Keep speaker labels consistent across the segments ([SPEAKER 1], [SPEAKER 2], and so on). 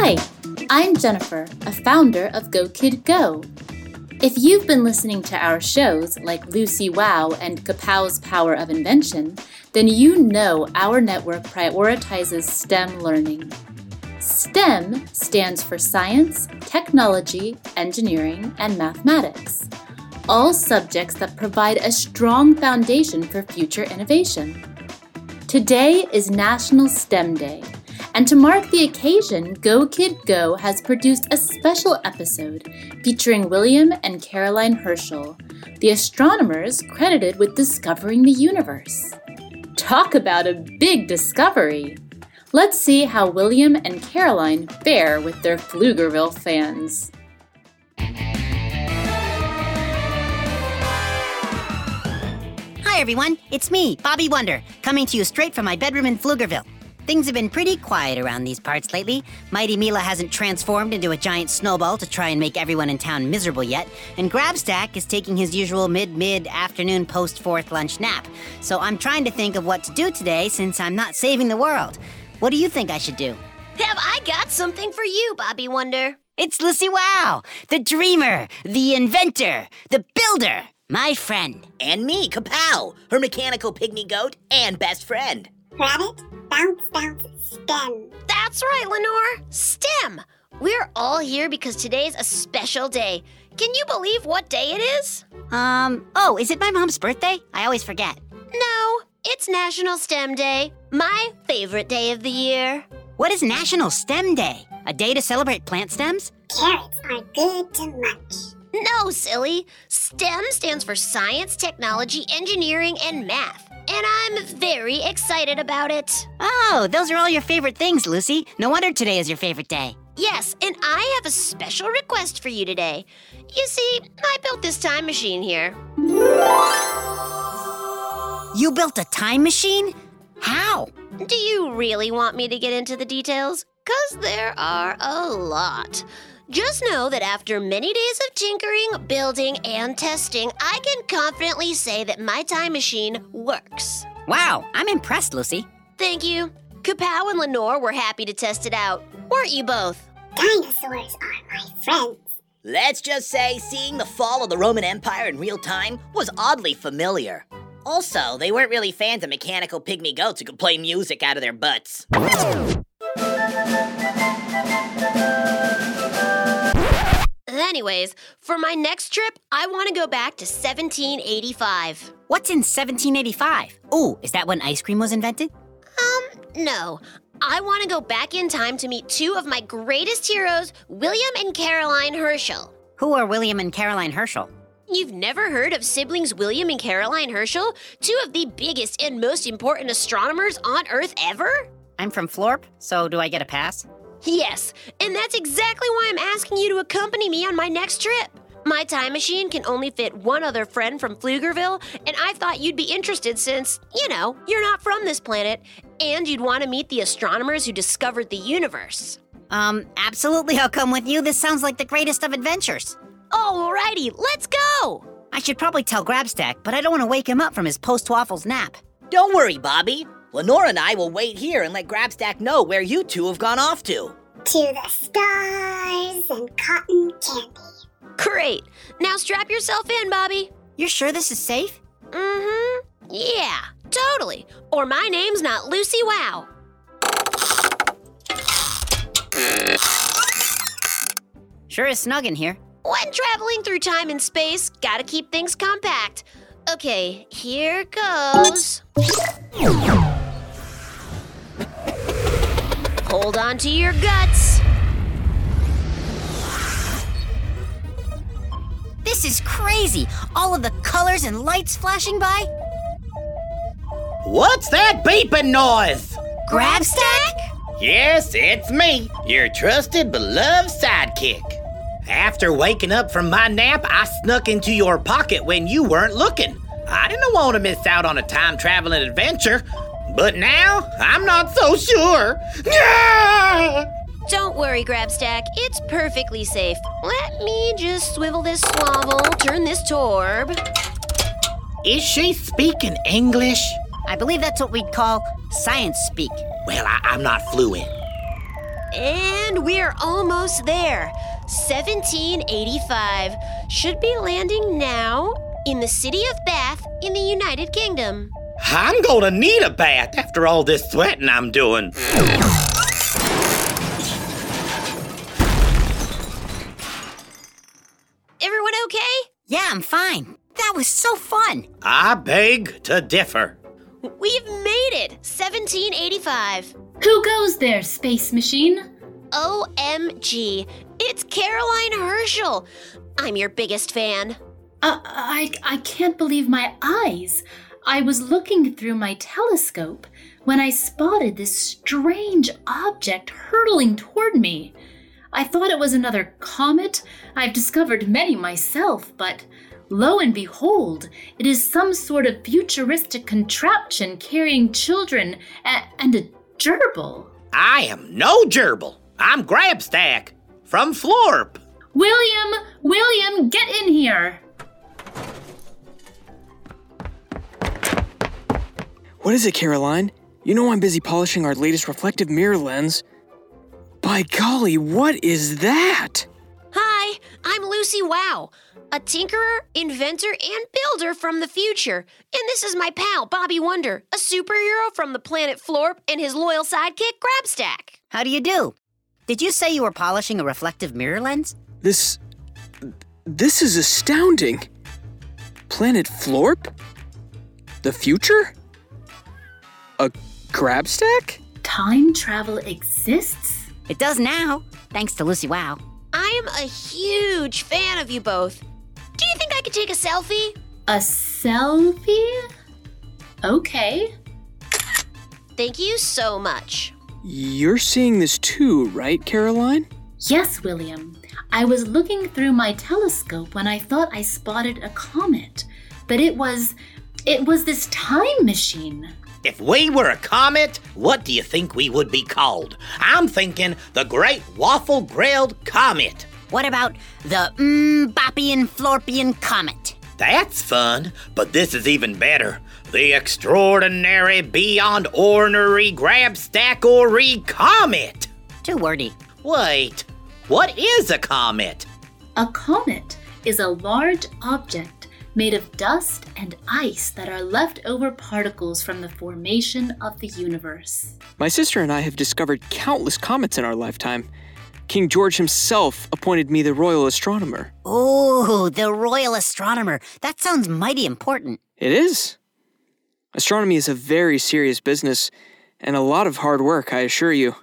[SPEAKER 1] Hi, I'm Jennifer, a founder of Go Kid Go. If you've been listening to our shows like Lucy Wow and Kapow's Power of Invention, then you know our network prioritizes STEM learning. STEM stands for science, technology, engineering, and mathematics. All subjects that provide a strong foundation for future innovation. Today is National STEM Day, and to mark the occasion, Go Kid Go has produced a special episode featuring William and Caroline Herschel, the astronomers credited with discovering the universe. Talk about a big discovery! Let's see how William and Caroline fare with their Pflugerville fans.
[SPEAKER 2] Hi, everyone. It's me, Bobby Wonder, coming to you straight from my bedroom in Pflugerville. Things have been pretty quiet around these parts lately. Mighty Mila hasn't transformed into a giant snowball to try and make everyone in town miserable yet, and Grabstack is taking his usual mid mid afternoon post fourth lunch nap. So I'm trying to think of what to do today since I'm not saving the world. What do you think I should do?
[SPEAKER 3] Have I got something for you, Bobby Wonder?
[SPEAKER 2] It's Lucy Wow, the dreamer, the inventor, the builder, my friend.
[SPEAKER 4] And me, Kapow, her mechanical pygmy goat and best friend.
[SPEAKER 5] Rabbit, bounce, bounce, STEM.
[SPEAKER 3] That's right, Lenore. STEM. We're all here because today's a special day. Can you believe what day it is?
[SPEAKER 2] Um, oh, is it my mom's birthday? I always forget.
[SPEAKER 3] No, it's National STEM Day, my favorite day of the year.
[SPEAKER 2] What is National STEM Day? A day to celebrate plant stems?
[SPEAKER 5] Carrots are good to munch.
[SPEAKER 3] No, silly. STEM stands for science, technology, engineering, and math. And I'm very excited about it.
[SPEAKER 2] Oh, those are all your favorite things, Lucy. No wonder today is your favorite day.
[SPEAKER 3] Yes, and I have a special request for you today. You see, I built this time machine here.
[SPEAKER 2] You built a time machine? How?
[SPEAKER 3] Do you really want me to get into the details? Because there are a lot. Just know that after many days of tinkering, building, and testing, I can confidently say that my time machine works.
[SPEAKER 2] Wow, I'm impressed, Lucy.
[SPEAKER 3] Thank you. Kapow and Lenore were happy to test it out. Weren't you both?
[SPEAKER 5] Dinosaurs are my friends.
[SPEAKER 4] Let's just say seeing the fall of the Roman Empire in real time was oddly familiar. Also, they weren't really fans of mechanical pygmy goats who could play music out of their butts.
[SPEAKER 3] Anyways, for my next trip, I want to go back to 1785.
[SPEAKER 2] What's in 1785? Ooh, is that when ice cream was invented?
[SPEAKER 3] Um, no. I want to go back in time to meet two of my greatest heroes, William and Caroline Herschel.
[SPEAKER 2] Who are William and Caroline Herschel?
[SPEAKER 3] You've never heard of siblings William and Caroline Herschel? Two of the biggest and most important astronomers on Earth ever?
[SPEAKER 2] I'm from Florp, so do I get a pass?
[SPEAKER 3] Yes, and that's exactly why I'm asking you to accompany me on my next trip. My time machine can only fit one other friend from Pflugerville, and I thought you'd be interested since, you know, you're not from this planet, and you'd want to meet the astronomers who discovered the universe.
[SPEAKER 2] Um, absolutely, I'll come with you. This sounds like the greatest of adventures.
[SPEAKER 3] Alrighty, let's go!
[SPEAKER 2] I should probably tell Grabstack, but I don't want to wake him up from his post waffles nap.
[SPEAKER 4] Don't worry, Bobby. Lenore and I will wait here and let Grabstack know where you two have gone off to.
[SPEAKER 5] To the stars and cotton candy.
[SPEAKER 3] Great. Now strap yourself in, Bobby.
[SPEAKER 2] You're sure this is safe?
[SPEAKER 3] Mm hmm. Yeah, totally. Or my name's not Lucy Wow.
[SPEAKER 2] Sure is snug in here.
[SPEAKER 3] When traveling through time and space, gotta keep things compact. Okay, here goes. Hold on to your guts.
[SPEAKER 2] This is crazy. All of the colors and lights flashing by.
[SPEAKER 6] What's that beeping noise?
[SPEAKER 2] Grabstack?
[SPEAKER 6] Yes, it's me, your trusted, beloved sidekick. After waking up from my nap, I snuck into your pocket when you weren't looking. I didn't want to miss out on a time traveling adventure, but now I'm not so sure.
[SPEAKER 3] Don't worry, Grabstack. It's perfectly safe. Let me just swivel this swivel, turn this torb.
[SPEAKER 6] Is she speaking English?
[SPEAKER 2] I believe that's what we'd call science speak.
[SPEAKER 6] Well, I, I'm not fluent.
[SPEAKER 3] And we're almost there. 1785. Should be landing now in the city of Bath in the United Kingdom.
[SPEAKER 6] I'm gonna need a bath after all this sweating I'm doing.
[SPEAKER 3] Everyone okay?
[SPEAKER 2] Yeah, I'm fine. That was so fun.
[SPEAKER 6] I beg to differ.
[SPEAKER 3] We've made it! 1785.
[SPEAKER 1] Who goes there, space machine?
[SPEAKER 3] OMG. It's Caroline Herschel. I'm your biggest fan.
[SPEAKER 1] Uh, I, I can't believe my eyes. I was looking through my telescope when I spotted this strange object hurtling toward me. I thought it was another comet. I've discovered many myself, but lo and behold, it is some sort of futuristic contraption carrying children a- and a gerbil.
[SPEAKER 6] I am no gerbil. I'm Grabstack from Florp.
[SPEAKER 1] William, William, get in here.
[SPEAKER 7] What is it, Caroline? You know I'm busy polishing our latest reflective mirror lens. By golly, what is that?
[SPEAKER 3] Hi, I'm Lucy Wow, a tinkerer, inventor, and builder from the future. And this is my pal, Bobby Wonder, a superhero from the planet Florp and his loyal sidekick, Grabstack.
[SPEAKER 2] How do you do? Did you say you were polishing a reflective mirror lens?
[SPEAKER 7] This. This is astounding. Planet Florp? The future? A grabstack?
[SPEAKER 1] Time travel exists?
[SPEAKER 2] It does now, thanks to Lucy Wow.
[SPEAKER 3] I am a huge fan of you both. Do you think I could take a selfie?
[SPEAKER 1] A selfie? Okay.
[SPEAKER 3] Thank you so much.
[SPEAKER 7] You're seeing this too, right, Caroline?
[SPEAKER 1] Yes, William. I was looking through my telescope when I thought I spotted a comet, but it was. it was this time machine.
[SPEAKER 6] If we were a comet, what do you think we would be called? I'm thinking the Great Waffle Grilled Comet.
[SPEAKER 2] What about the Mboppian Florpian Comet?
[SPEAKER 6] That's fun, but this is even better. The extraordinary, beyond ordinary grabstackory comet.
[SPEAKER 2] Too wordy.
[SPEAKER 6] Wait, what is a comet?
[SPEAKER 1] A comet is a large object made of dust and ice that are leftover particles from the formation of the universe.
[SPEAKER 7] My sister and I have discovered countless comets in our lifetime. King George himself appointed me the royal astronomer.
[SPEAKER 2] Oh, the royal astronomer. That sounds mighty important.
[SPEAKER 7] It is. Astronomy is a very serious business and a lot of hard work, I assure you.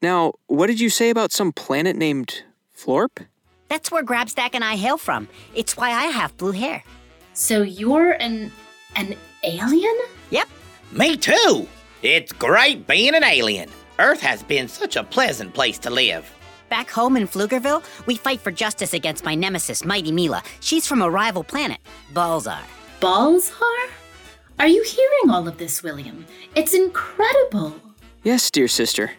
[SPEAKER 7] Now, what did you say about some planet named Florp?
[SPEAKER 2] That's where Grabstack and I hail from. It's why I have blue hair.
[SPEAKER 1] So you're an an alien?
[SPEAKER 2] Yep.
[SPEAKER 6] Me too. It's great being an alien. Earth has been such a pleasant place to live.
[SPEAKER 2] Back home in Pflugerville, we fight for justice against my nemesis, Mighty Mila. She's from a rival planet, Balzar.
[SPEAKER 1] Balzar? Are you hearing all of this, William? It's incredible.
[SPEAKER 7] Yes, dear sister.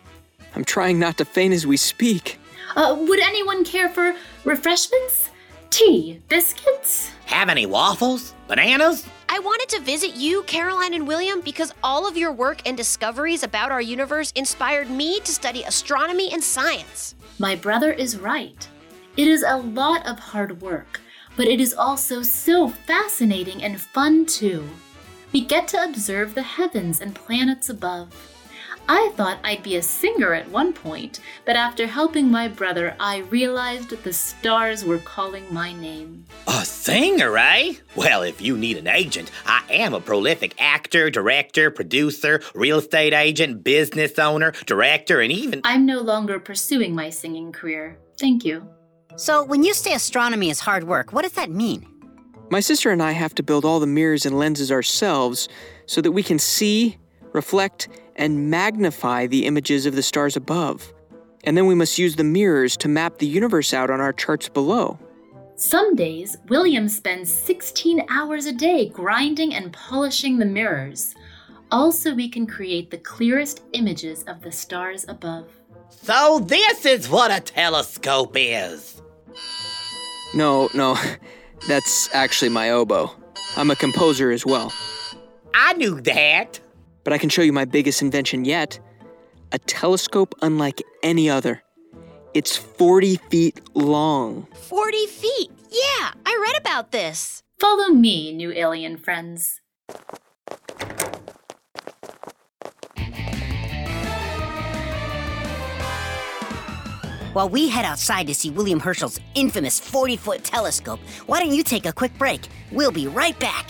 [SPEAKER 7] I'm trying not to faint as we speak.
[SPEAKER 1] Uh, would anyone care for refreshments? Tea? Biscuits?
[SPEAKER 6] Have any waffles? Bananas?
[SPEAKER 3] I wanted to visit you, Caroline and William, because all of your work and discoveries about our universe inspired me to study astronomy and science.
[SPEAKER 1] My brother is right. It is a lot of hard work, but it is also so fascinating and fun too. We get to observe the heavens and planets above. I thought I'd be a singer at one point, but after helping my brother, I realized the stars were calling my name.
[SPEAKER 6] A singer, eh? Well, if you need an agent, I am a prolific actor, director, producer, real estate agent, business owner, director, and even.
[SPEAKER 1] I'm no longer pursuing my singing career. Thank you.
[SPEAKER 2] So, when you say astronomy is hard work, what does that mean?
[SPEAKER 7] My sister and I have to build all the mirrors and lenses ourselves so that we can see, reflect, and magnify the images of the stars above. And then we must use the mirrors to map the universe out on our charts below.
[SPEAKER 1] Some days, William spends 16 hours a day grinding and polishing the mirrors. Also, we can create the clearest images of the stars above.
[SPEAKER 6] So, this is what a telescope is.
[SPEAKER 7] No, no, that's actually my oboe. I'm a composer as well.
[SPEAKER 6] I knew that.
[SPEAKER 7] But I can show you my biggest invention yet a telescope unlike any other. It's 40 feet long.
[SPEAKER 3] 40 feet? Yeah, I read about this.
[SPEAKER 1] Follow me, new alien friends.
[SPEAKER 2] While we head outside to see William Herschel's infamous 40 foot telescope, why don't you take a quick break? We'll be right back.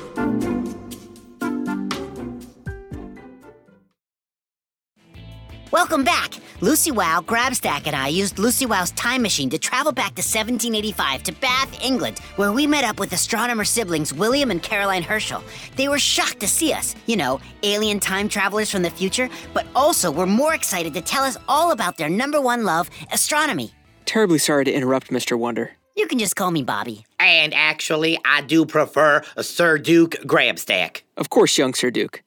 [SPEAKER 2] Welcome back. Lucy Wow, Grabstack, and I used Lucy Wow's time machine to travel back to 1785 to Bath, England, where we met up with astronomer siblings William and Caroline Herschel. They were shocked to see us, you know, alien time travelers from the future, but also were more excited to tell us all about their number one love, astronomy.
[SPEAKER 7] Terribly sorry to interrupt, Mr. Wonder.
[SPEAKER 2] You can just call me Bobby.
[SPEAKER 6] And actually, I do prefer Sir Duke Grabstack.
[SPEAKER 7] Of course, young Sir Duke.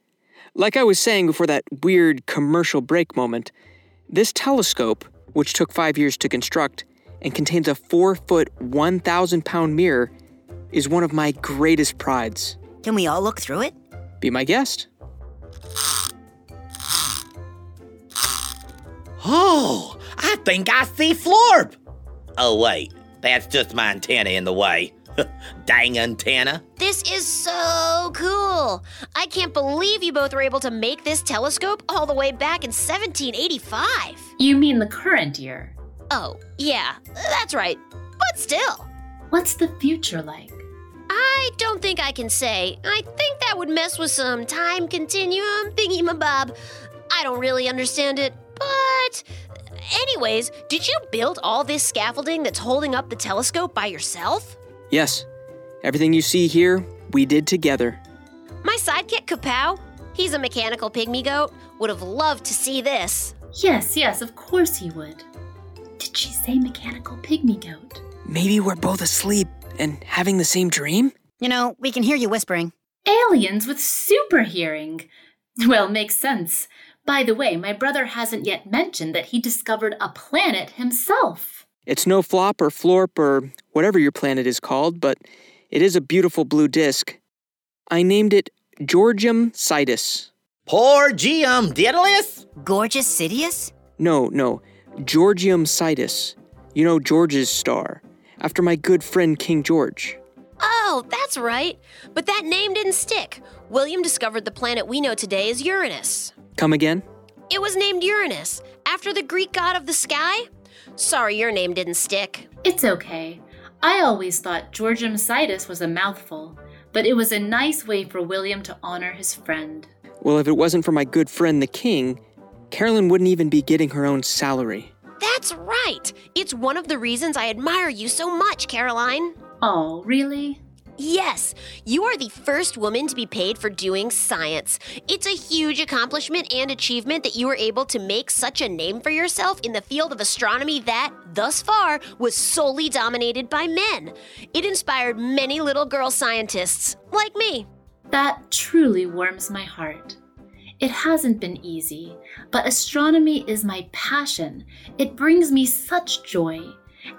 [SPEAKER 7] Like I was saying before that weird commercial break moment, this telescope, which took five years to construct and contains a four foot, 1,000 pound mirror, is one of my greatest prides.
[SPEAKER 2] Can we all look through it?
[SPEAKER 7] Be my guest.
[SPEAKER 6] Oh, I think I see Florp. Oh, wait, that's just my antenna in the way. Dang antenna.
[SPEAKER 3] This is so cool. I can't believe you both were able to make this telescope all the way back in 1785.
[SPEAKER 1] You mean the current year?
[SPEAKER 3] Oh, yeah, that's right. But still.
[SPEAKER 1] What's the future like?
[SPEAKER 3] I don't think I can say. I think that would mess with some time continuum thingy mabob. I don't really understand it, but. Anyways, did you build all this scaffolding that's holding up the telescope by yourself?
[SPEAKER 7] Yes, everything you see here, we did together.
[SPEAKER 3] My sidekick Kapow, he's a mechanical pygmy goat, would have loved to see this.
[SPEAKER 1] Yes, yes, of course he would. Did she say mechanical pygmy goat?
[SPEAKER 7] Maybe we're both asleep and having the same dream?
[SPEAKER 2] You know, we can hear you whispering.
[SPEAKER 1] Aliens with super hearing. Well, makes sense. By the way, my brother hasn't yet mentioned that he discovered a planet himself.
[SPEAKER 7] It's no flop or florp or whatever your planet is called, but it is a beautiful blue disk. I named it Georgium Sidus.
[SPEAKER 6] Porgium Daedalus?
[SPEAKER 2] Gorgeous Sidious?
[SPEAKER 7] No, no, Georgium Sidus. You know George's star, after my good friend King George.
[SPEAKER 3] Oh, that's right. But that name didn't stick. William discovered the planet we know today as Uranus.
[SPEAKER 7] Come again?
[SPEAKER 3] It was named Uranus, after the Greek god of the sky. Sorry your name didn't stick.
[SPEAKER 1] It's okay. I always thought Georgium Sidus was a mouthful, but it was a nice way for William to honor his friend.
[SPEAKER 7] Well, if it wasn't for my good friend the king, Caroline wouldn't even be getting her own salary.
[SPEAKER 3] That's right. It's one of the reasons I admire you so much, Caroline.
[SPEAKER 1] Oh, really?
[SPEAKER 3] Yes, you are the first woman to be paid for doing science. It's a huge accomplishment and achievement that you were able to make such a name for yourself in the field of astronomy that, thus far, was solely dominated by men. It inspired many little girl scientists, like me.
[SPEAKER 1] That truly warms my heart. It hasn't been easy, but astronomy is my passion. It brings me such joy.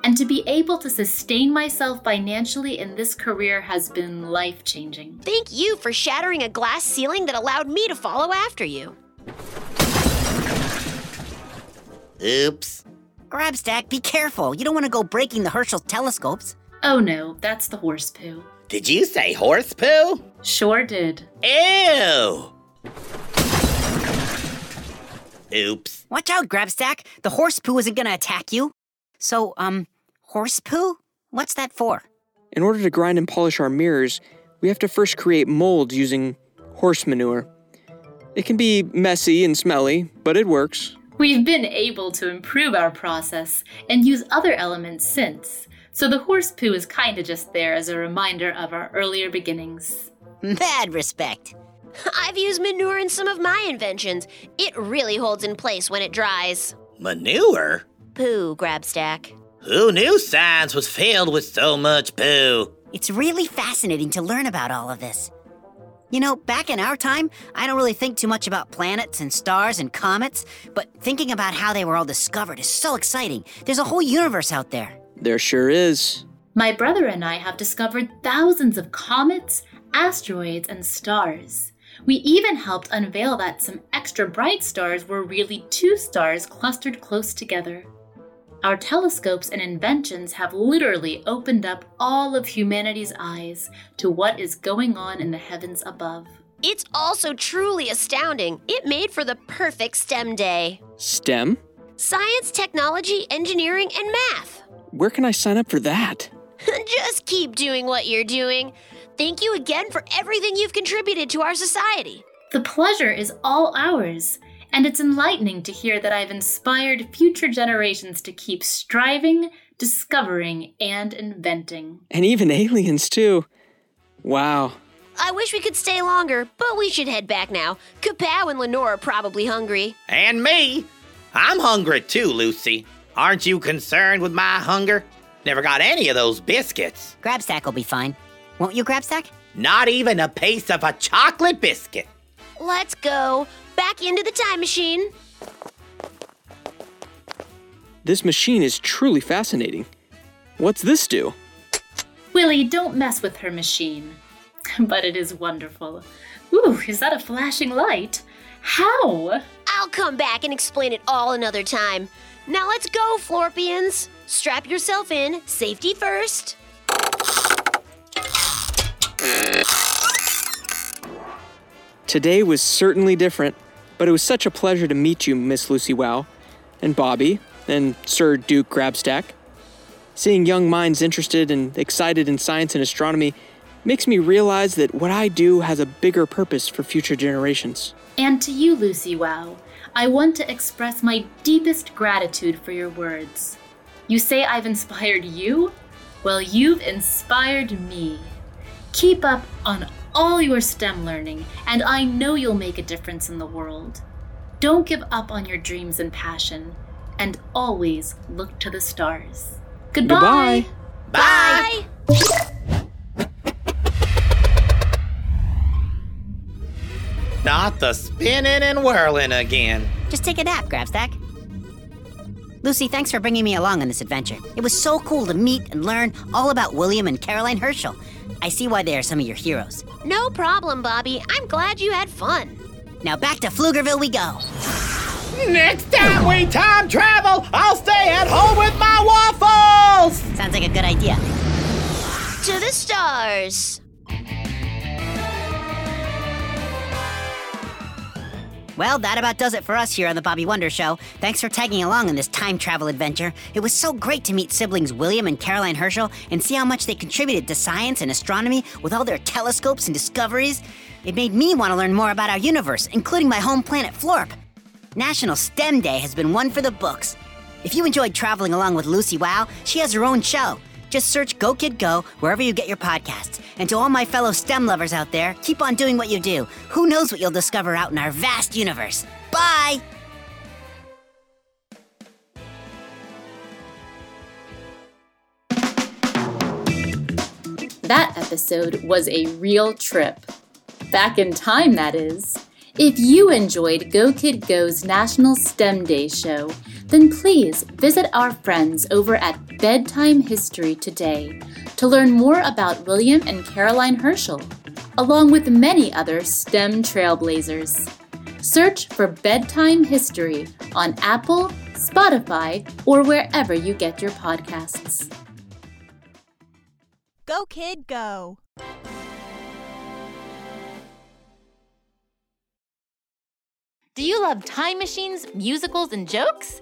[SPEAKER 1] And to be able to sustain myself financially in this career has been life changing.
[SPEAKER 3] Thank you for shattering a glass ceiling that allowed me to follow after you.
[SPEAKER 6] Oops.
[SPEAKER 2] Grabstack, be careful. You don't want to go breaking the Herschel telescopes.
[SPEAKER 1] Oh no, that's the horse poo.
[SPEAKER 6] Did you say horse poo?
[SPEAKER 1] Sure did.
[SPEAKER 6] Ew! Oops.
[SPEAKER 2] Watch out, Grabstack. The horse poo isn't gonna attack you. So, um, horse poo? What's that for?
[SPEAKER 7] In order to grind and polish our mirrors, we have to first create molds using horse manure. It can be messy and smelly, but it works.
[SPEAKER 1] We've been able to improve our process and use other elements since, so the horse poo is kinda just there as a reminder of our earlier beginnings.
[SPEAKER 2] Mad respect.
[SPEAKER 3] I've used manure in some of my inventions. It really holds in place when it dries.
[SPEAKER 6] Manure?
[SPEAKER 3] Poo, Grabstack.
[SPEAKER 6] Who knew science was filled with so much poo?
[SPEAKER 2] It's really fascinating to learn about all of this. You know, back in our time, I don't really think too much about planets and stars and comets, but thinking about how they were all discovered is so exciting. There's a whole universe out there.
[SPEAKER 7] There sure is.
[SPEAKER 1] My brother and I have discovered thousands of comets, asteroids, and stars. We even helped unveil that some extra bright stars were really two stars clustered close together. Our telescopes and inventions have literally opened up all of humanity's eyes to what is going on in the heavens above.
[SPEAKER 3] It's also truly astounding. It made for the perfect STEM day
[SPEAKER 7] STEM?
[SPEAKER 3] science, technology, engineering, and math.
[SPEAKER 7] Where can I sign up for that?
[SPEAKER 3] Just keep doing what you're doing. Thank you again for everything you've contributed to our society.
[SPEAKER 1] The pleasure is all ours, and it's enlightening to hear that I've inspired future generations to keep striving, discovering, and inventing.
[SPEAKER 7] And even aliens, too. Wow.
[SPEAKER 3] I wish we could stay longer, but we should head back now. Kapow and Lenore are probably hungry.
[SPEAKER 6] And me? I'm hungry too, Lucy. Aren't you concerned with my hunger? Never got any of those biscuits.
[SPEAKER 2] Grabstack will be fine. Won't you, Grabstack?
[SPEAKER 6] Not even a piece of a chocolate biscuit.
[SPEAKER 3] Let's go. Back into the time machine.
[SPEAKER 7] This machine is truly fascinating. What's this do?
[SPEAKER 1] Willie, don't mess with her machine. But it is wonderful. Ooh, is that a flashing light? How?
[SPEAKER 3] I'll come back and explain it all another time. Now let's go, Florpians. Strap yourself in, safety first.
[SPEAKER 7] Today was certainly different, but it was such a pleasure to meet you, Miss Lucy Wow, and Bobby, and Sir Duke Grabstack. Seeing young minds interested and excited in science and astronomy makes me realize that what I do has a bigger purpose for future generations.
[SPEAKER 1] And to you, Lucy Wow, I want to express my deepest gratitude for your words. You say I've inspired you? Well, you've inspired me. Keep up on all your STEM learning, and I know you'll make a difference in the world. Don't give up on your dreams and passion, and always look to the stars. Goodbye.
[SPEAKER 7] Goodbye.
[SPEAKER 6] Bye. Not the spinning and whirling again.
[SPEAKER 2] Just take a nap, Grabstack. Lucy, thanks for bringing me along on this adventure. It was so cool to meet and learn all about William and Caroline Herschel. I see why they are some of your heroes.
[SPEAKER 3] No problem, Bobby. I'm glad you had fun.
[SPEAKER 2] Now back to Pflugerville we go.
[SPEAKER 6] Next time we time travel, I'll stay at home with my waffles!
[SPEAKER 2] Sounds like a good idea.
[SPEAKER 3] To the stars.
[SPEAKER 2] Well, that about does it for us here on the Bobby Wonder Show. Thanks for tagging along on this time travel adventure. It was so great to meet siblings William and Caroline Herschel and see how much they contributed to science and astronomy with all their telescopes and discoveries. It made me want to learn more about our universe, including my home planet Florp. National STEM Day has been one for the books. If you enjoyed traveling along with Lucy Wow, she has her own show. Just search Go Kid Go wherever you get your podcasts. And to all my fellow STEM lovers out there, keep on doing what you do. Who knows what you'll discover out in our vast universe? Bye!
[SPEAKER 1] That episode was a real trip. Back in time, that is. If you enjoyed Go Kid Go's National STEM Day show, then please visit our friends over at Bedtime History Today to learn more about William and Caroline Herschel, along with many other STEM trailblazers. Search for Bedtime History on Apple, Spotify, or wherever you get your podcasts.
[SPEAKER 8] Go, kid, go.
[SPEAKER 9] Do you love time machines, musicals, and jokes?